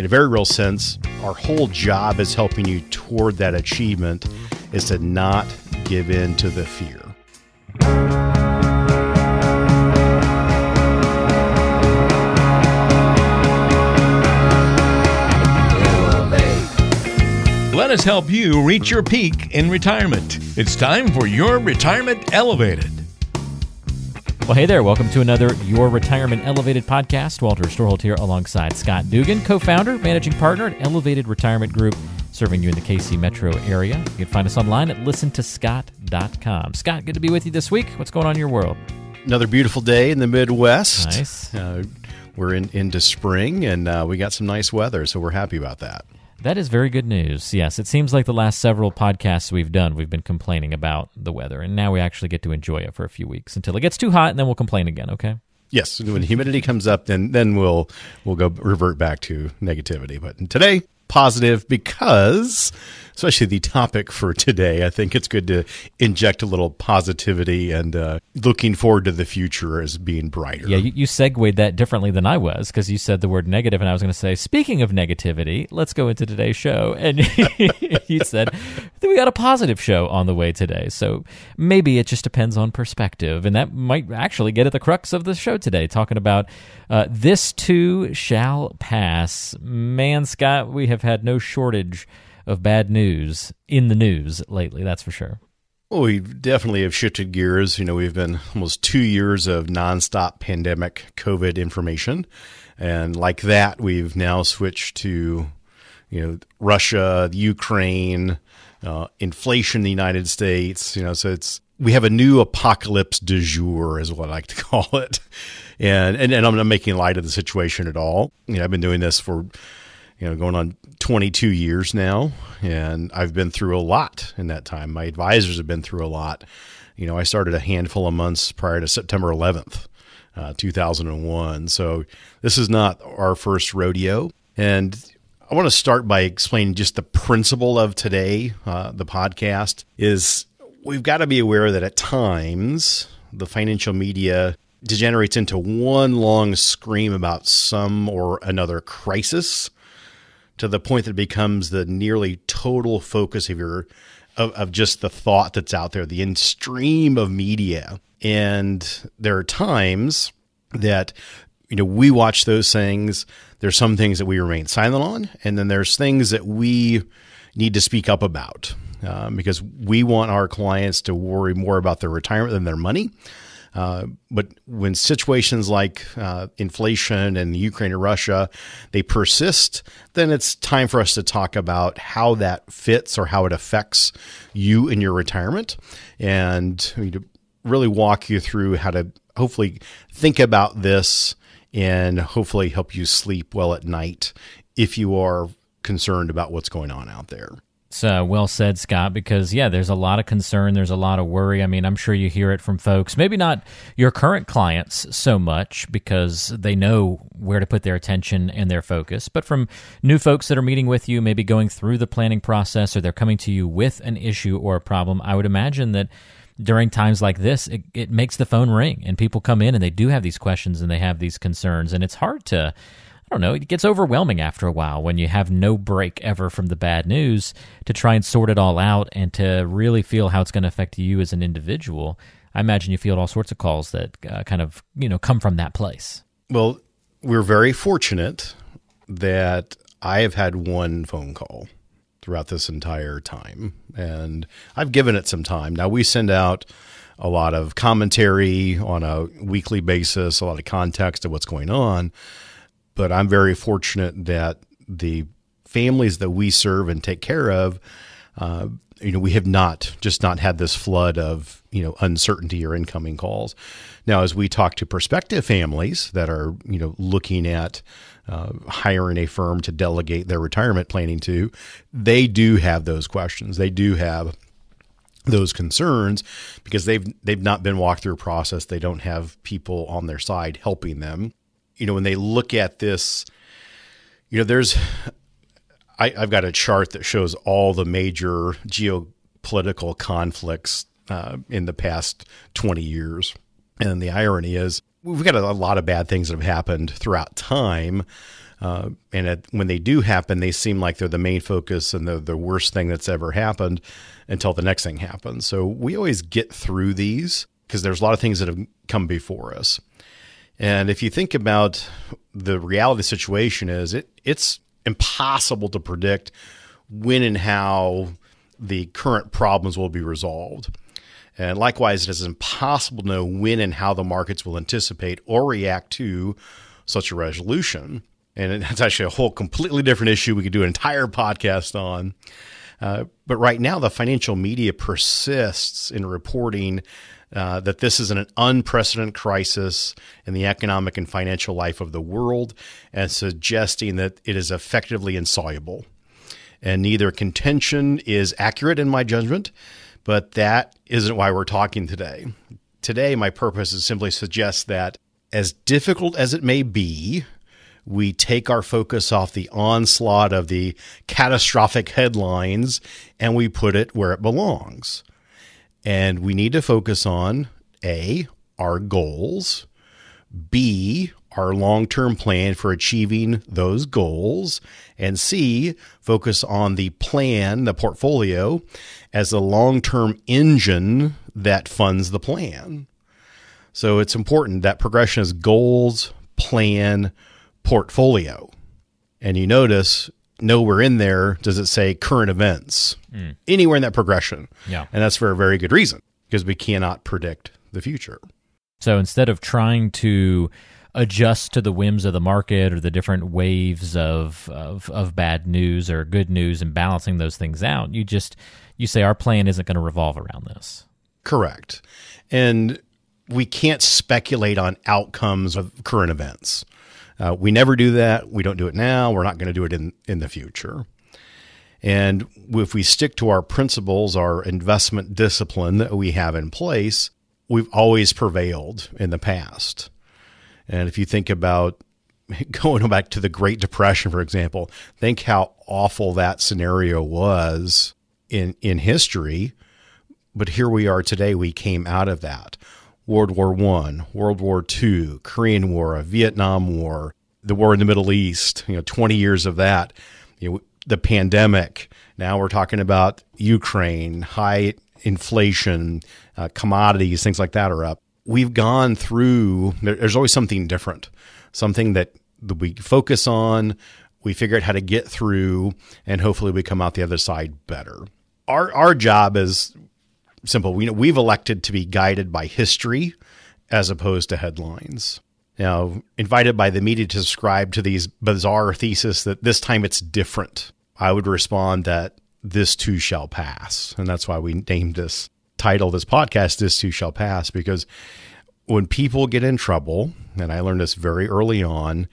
in a very real sense, our whole job is helping you toward that achievement is to not give in to the fear. Let us help you reach your peak in retirement. It's time for Your Retirement Elevated. Well, hey there. Welcome to another Your Retirement Elevated podcast. Walter Storholt here alongside Scott Dugan, co founder, managing partner at Elevated Retirement Group, serving you in the KC metro area. You can find us online at listentoscott.com. Scott, good to be with you this week. What's going on in your world? Another beautiful day in the Midwest. Nice. Uh, we're in, into spring and uh, we got some nice weather, so we're happy about that. That is very good news. Yes, it seems like the last several podcasts we've done, we've been complaining about the weather, and now we actually get to enjoy it for a few weeks until it gets too hot, and then we'll complain again. Okay. Yes, when humidity comes up, then then we'll we'll go revert back to negativity. But today, positive because especially the topic for today. I think it's good to inject a little positivity and uh, looking forward to the future as being brighter. Yeah, you, you segued that differently than I was because you said the word negative, and I was going to say, speaking of negativity, let's go into today's show. And you said, we got a positive show on the way today. So maybe it just depends on perspective. And that might actually get at the crux of the show today, talking about uh, this too shall pass. Man, Scott, we have had no shortage of bad news in the news lately, that's for sure. Well, we definitely have shifted gears. You know, we've been almost two years of nonstop pandemic COVID information. And like that, we've now switched to, you know, Russia, Ukraine, uh, inflation in the United States. You know, so it's, we have a new apocalypse du jour, is what I like to call it. And, and, and I'm not making light of the situation at all. You know, I've been doing this for, you know, going on 22 years now, and I've been through a lot in that time. My advisors have been through a lot. You know, I started a handful of months prior to September 11th, uh, 2001. So this is not our first rodeo. And I want to start by explaining just the principle of today, uh, the podcast, is we've got to be aware that at times the financial media degenerates into one long scream about some or another crisis to the point that it becomes the nearly total focus of your of, of just the thought that's out there, the in stream of media. And there are times that you know we watch those things. There's some things that we remain silent on, and then there's things that we need to speak up about um, because we want our clients to worry more about their retirement than their money. Uh, but when situations like uh, inflation and Ukraine and Russia they persist, then it's time for us to talk about how that fits or how it affects you in your retirement, and know, really walk you through how to hopefully think about this and hopefully help you sleep well at night if you are concerned about what's going on out there. It's uh, well said, Scott, because, yeah, there's a lot of concern. There's a lot of worry. I mean, I'm sure you hear it from folks, maybe not your current clients so much because they know where to put their attention and their focus, but from new folks that are meeting with you, maybe going through the planning process or they're coming to you with an issue or a problem. I would imagine that during times like this, it, it makes the phone ring and people come in and they do have these questions and they have these concerns. And it's hard to I don't know, it gets overwhelming after a while when you have no break ever from the bad news to try and sort it all out and to really feel how it's going to affect you as an individual. I imagine you field all sorts of calls that uh, kind of, you know, come from that place. Well, we're very fortunate that I have had one phone call throughout this entire time, and I've given it some time. Now, we send out a lot of commentary on a weekly basis, a lot of context of what's going on but I'm very fortunate that the families that we serve and take care of, uh, you know, we have not just not had this flood of you know uncertainty or incoming calls. Now, as we talk to prospective families that are you know looking at uh, hiring a firm to delegate their retirement planning to, they do have those questions. They do have those concerns because they've they've not been walked through a process. They don't have people on their side helping them you know, when they look at this, you know, there's, I, have got a chart that shows all the major geopolitical conflicts uh, in the past 20 years. And the irony is, we've got a, lot of bad things that have happened throughout time. Uh, and when they do happen, they seem like they're the main focus and the, the worst thing that's ever happened until the next thing happens. So we always get through these because there's a lot of things that have come before us. And if you think about the reality situation is it it's impossible to predict when and how the current problems will be resolved. And likewise, it is impossible to know when and how the markets will anticipate or react to such a resolution. And that's actually a whole completely different issue we could do an entire podcast on. Uh, but right now, the financial media persists in reporting uh, that this is an unprecedented crisis in the economic and financial life of the world and suggesting that it is effectively insoluble. And neither contention is accurate in my judgment, but that isn't why we're talking today. Today, my purpose is simply to suggest that as difficult as it may be, we take our focus off the onslaught of the catastrophic headlines and we put it where it belongs. And we need to focus on A, our goals, B, our long term plan for achieving those goals, and C, focus on the plan, the portfolio, as the long term engine that funds the plan. So it's important that progression is goals, plan, portfolio. And you notice nowhere in there does it say current events mm. anywhere in that progression. Yeah. And that's for a very good reason because we cannot predict the future. So instead of trying to adjust to the whims of the market or the different waves of, of, of bad news or good news and balancing those things out, you just you say our plan isn't going to revolve around this. Correct. And we can't speculate on outcomes of current events. Uh, we never do that. We don't do it now. We're not going to do it in, in the future. And if we stick to our principles, our investment discipline that we have in place, we've always prevailed in the past. And if you think about going back to the Great Depression, for example, think how awful that scenario was in, in history. But here we are today. We came out of that. World War One, World War Two, Korean War, Vietnam War, the war in the Middle East. You know, twenty years of that. You know, the pandemic. Now we're talking about Ukraine, high inflation, uh, commodities, things like that are up. We've gone through. There's always something different, something that we focus on. We figure out how to get through, and hopefully we come out the other side better. Our our job is simple. We we've elected to be guided by history as opposed to headlines. Now, invited by the media to subscribe to these bizarre thesis that this time it's different, I would respond that this too shall pass. And that's why we named this title, this podcast, This Too Shall Pass, because when people get in trouble, and I learned this very early on,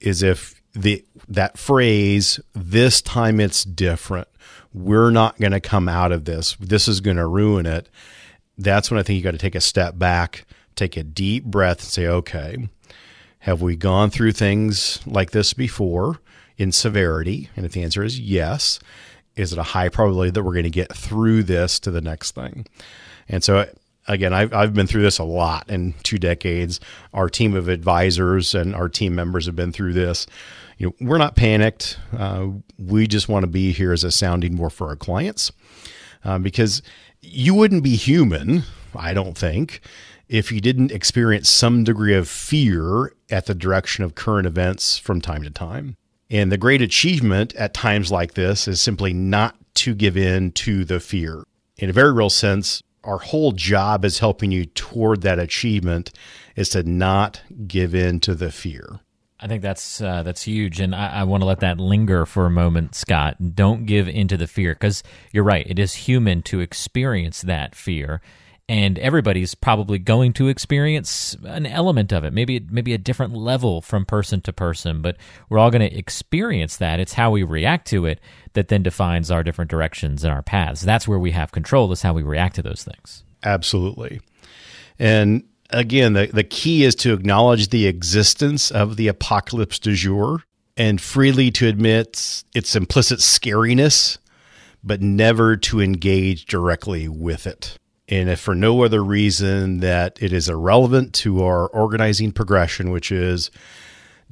is if the that phrase, this time it's different, we're not going to come out of this. This is going to ruin it. That's when I think you got to take a step back, take a deep breath, and say, okay, have we gone through things like this before in severity? And if the answer is yes, is it a high probability that we're going to get through this to the next thing? And so, again, I've, I've been through this a lot in two decades. Our team of advisors and our team members have been through this you know, we're not panicked. Uh, we just want to be here as a sounding board for our clients uh, because you wouldn't be human, I don't think, if you didn't experience some degree of fear at the direction of current events from time to time. And the great achievement at times like this is simply not to give in to the fear. In a very real sense, our whole job is helping you toward that achievement is to not give in to the fear. I think that's uh, that's huge, and I, I want to let that linger for a moment, Scott. Don't give into the fear because you're right. It is human to experience that fear, and everybody's probably going to experience an element of it. Maybe maybe a different level from person to person, but we're all going to experience that. It's how we react to it that then defines our different directions and our paths. That's where we have control. Is how we react to those things. Absolutely, and again, the, the key is to acknowledge the existence of the apocalypse du jour and freely to admit its implicit scariness, but never to engage directly with it. And if for no other reason that it is irrelevant to our organizing progression, which is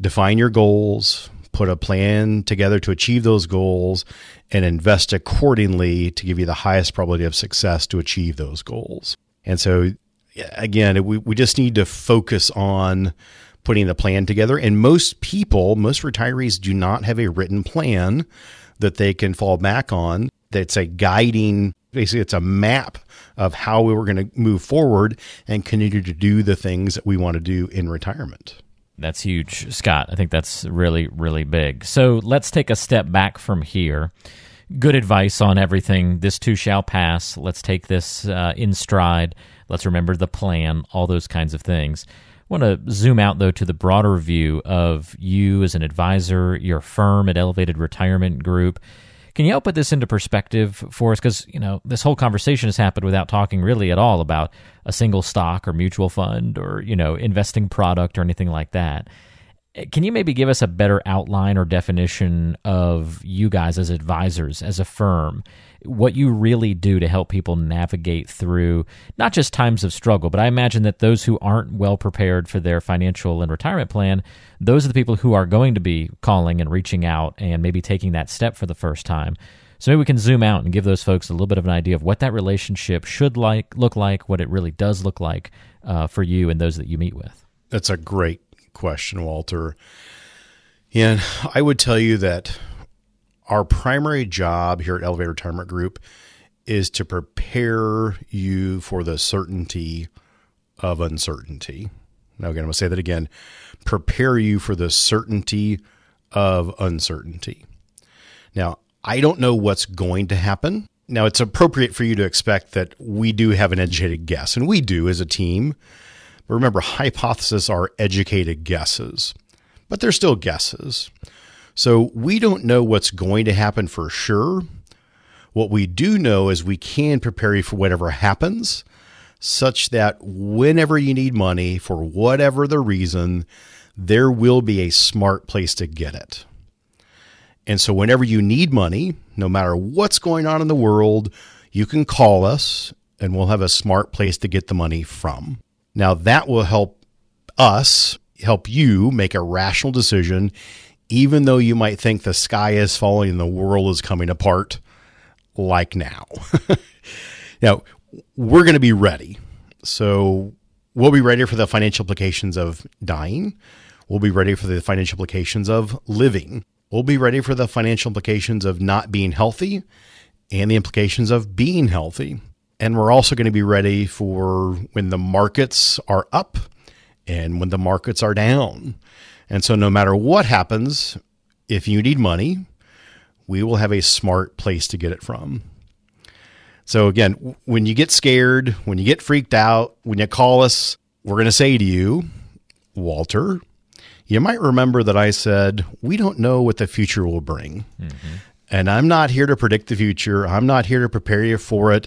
define your goals, put a plan together to achieve those goals, and invest accordingly to give you the highest probability of success to achieve those goals. And so, again, we, we just need to focus on putting the plan together. And most people, most retirees do not have a written plan that they can fall back on. That's a guiding, basically, it's a map of how we were going to move forward and continue to do the things that we want to do in retirement. That's huge, Scott. I think that's really, really big. So let's take a step back from here. Good advice on everything. This too shall pass. Let's take this uh, in stride. Let's remember the plan, all those kinds of things. I want to zoom out, though, to the broader view of you as an advisor, your firm at Elevated Retirement Group can you help put this into perspective for us? Because, you know, this whole conversation has happened without talking really at all about a single stock or mutual fund or, you know, investing product or anything like that. Eh, can you maybe give us a better outline or definition of you guys as advisors, as a firm? What you really do to help people navigate through not just times of struggle, but I imagine that those who aren't well prepared for their financial and retirement plan, those are the people who are going to be calling and reaching out and maybe taking that step for the first time. So maybe we can zoom out and give those folks a little bit of an idea of what that relationship should like look like, what it really does look like uh, for you and those that you meet with. That's a great question, Walter. And I would tell you that our primary job here at Elevated Retirement Group is to prepare you for the certainty of uncertainty. Now, again, I'm going to say that again prepare you for the certainty of uncertainty. Now, I don't know what's going to happen. Now, it's appropriate for you to expect that we do have an educated guess, and we do as a team. But remember, hypotheses are educated guesses, but they're still guesses. So we don't know what's going to happen for sure. What we do know is we can prepare you for whatever happens, such that whenever you need money for whatever the reason, there will be a smart place to get it. And so, whenever you need money, no matter what's going on in the world, you can call us and we'll have a smart place to get the money from. Now, that will help us, help you make a rational decision even though you might think the sky is falling and the world is coming apart, like now. now, we're going to be ready. So, we'll be ready for the financial implications of dying. We'll be ready for the financial implications of living. We'll be ready for the financial implications of not being healthy and the implications of being healthy. And we're also going to be ready for when the markets are up and when the markets are down. And so, no matter what happens, if you need money, we will have a smart place to get it from. So, again, when you get scared, when you get freaked out, when you call us, we're going to say to you, Walter, you might remember that I said, we don't know what the future will bring. Mm-hmm. And I'm not here to predict the future. I'm not here to prepare you for it.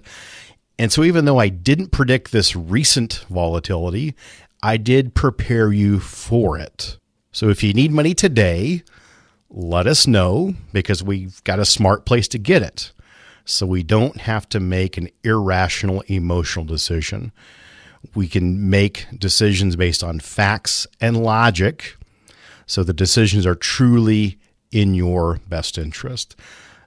And so, even though I didn't predict this recent volatility, I did prepare you for it. So if you need money today, let us know because we've got a smart place to get it. So we don't have to make an irrational emotional decision. We can make decisions based on facts and logic. So the decisions are truly in your best interest.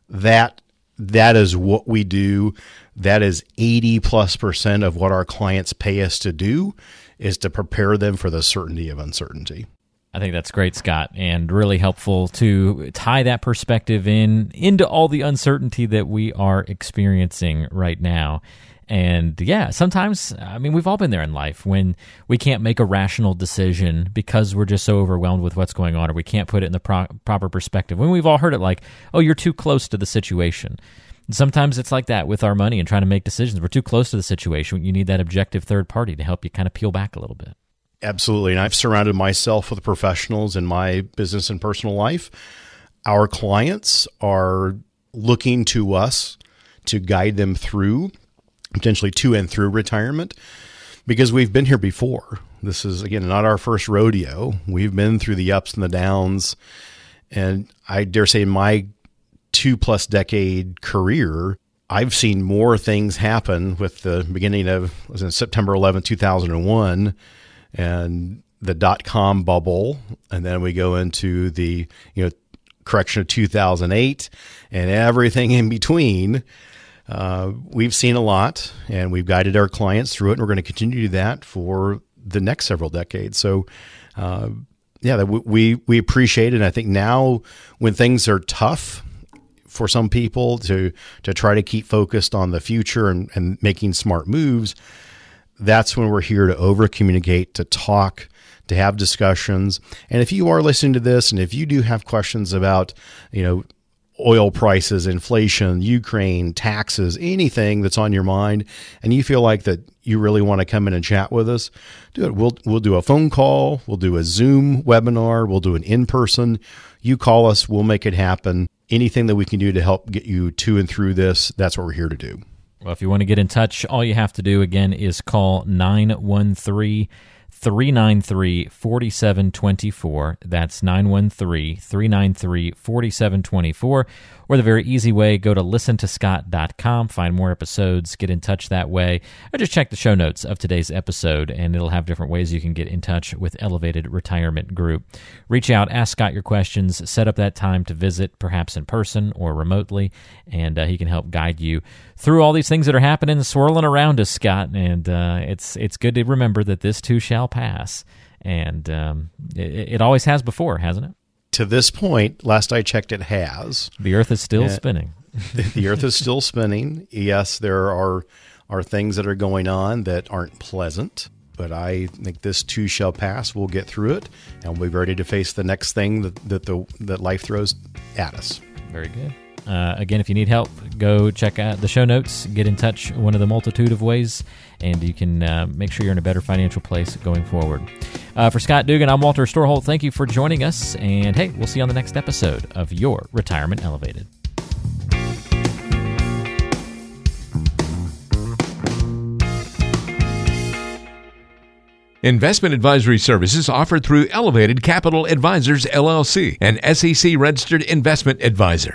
That that is what we do. That is 80 plus percent of what our clients pay us to do is to prepare them for the certainty of uncertainty. I think that's great, Scott, and really helpful to tie that perspective in into all the uncertainty that we are experiencing right now. And yeah, sometimes, I mean, we've all been there in life when we can't make a rational decision because we're just so overwhelmed with what's going on, or we can't put it in the pro- proper perspective. When we've all heard it like, oh, you're too close to the situation. And sometimes it's like that with our money and trying to make decisions. We're too close to the situation. You need that objective third party to help you kind of peel back a little bit. Absolutely. And I've surrounded myself with professionals in my business and personal life. Our clients are looking to us to guide them through, potentially to and through retirement, because we've been here before. This is, again, not our first rodeo. We've been through the ups and the downs. And I dare say, my two plus decade career, I've seen more things happen with the beginning of was it September 11, 2001, and the dot com bubble, and then we go into the you know correction of 2008 and everything in between. Uh, we've seen a lot, and we've guided our clients through it, and we're going to continue to do that for the next several decades. So. Uh, yeah, we we appreciate it. And I think now when things are tough, for some people to to try to keep focused on the future and, and making smart moves, that's when we're here to over communicate, to talk, to have discussions. And if you are listening to this and if you do have questions about, you know, oil prices, inflation, Ukraine, taxes, anything that's on your mind, and you feel like that you really want to come in and chat with us, do it. We'll we'll do a phone call, we'll do a Zoom webinar, we'll do an in person. You call us, we'll make it happen. Anything that we can do to help get you to and through this, that's what we're here to do. Well, if you want to get in touch, all you have to do again is call 913 393 4724. That's 913 393 4724. Or the very easy way, go to listen to Scott.com, find more episodes, get in touch that way, or just check the show notes of today's episode, and it'll have different ways you can get in touch with Elevated Retirement Group. Reach out, ask Scott your questions, set up that time to visit, perhaps in person or remotely, and uh, he can help guide you through all these things that are happening, swirling around us, Scott. And uh, it's it's good to remember that this too shall pass, and um, it, it always has before, hasn't it? to this point, last I checked, it has. The Earth is still spinning. the Earth is still spinning. Yes, there are are things that are going on that aren't pleasant, but I think this too shall pass. We'll get through it, and we'll be ready to face the next thing that that the that life throws at us. Very good. Uh, again, if you need help, go check out the show notes. Get in touch one of the multitude of ways, and you can uh, make sure you're in a better financial place going forward. Uh, for Scott Dugan, I'm Walter Storholt. Thank you for joining us, and hey, we'll see you on the next episode of Your Retirement Elevated. Investment advisory services offered through Elevated Capital Advisors LLC, an SEC registered investment advisor.